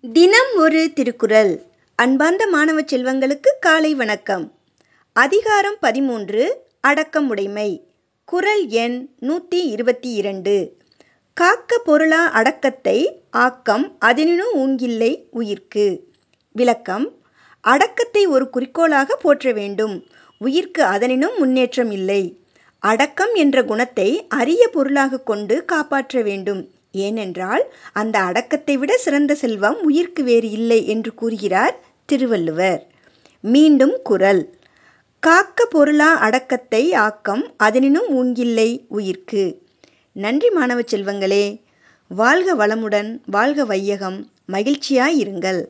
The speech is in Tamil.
தினம் ஒரு திருக்குறள். அன்பார்ந்த மாணவ செல்வங்களுக்கு காலை வணக்கம். அதிகாரம் பதிமூன்று அடக்கமுடைமை. குறள் எண் நூற்றி இருபத்தி இரண்டு. காக்க பொருளா அடக்கத்தை ஆக்கம் அதனினும் ஊங்கில்லை உயிர்க்கு. விளக்கம் அடக்கத்தை ஒரு குறிக்கோளாக போற்ற வேண்டும். உயிர்க்கு அதனினும் முன்னேற்றம் இல்லை. அடக்கம் என்ற குணத்தை அரிய பொருளாக கொண்டு காப்பாற்ற வேண்டும். ஏனென்றால் அந்த அடக்கத்தை விட சிறந்த செல்வம் உயிர்க்கு வேறு இல்லை என்று கூறுகிறார் திருவள்ளுவர். மீண்டும் குரல். காக்க பொருளா அடக்கத்தை ஆக்கம் அதனினும் ஊங்கில்லை உயிர்க்கு. நன்றி மாணவ செல்வங்களே. வாழ்க வளமுடன் வாழ்க வையகம். மகிழ்ச்சியாய் இருங்கள்.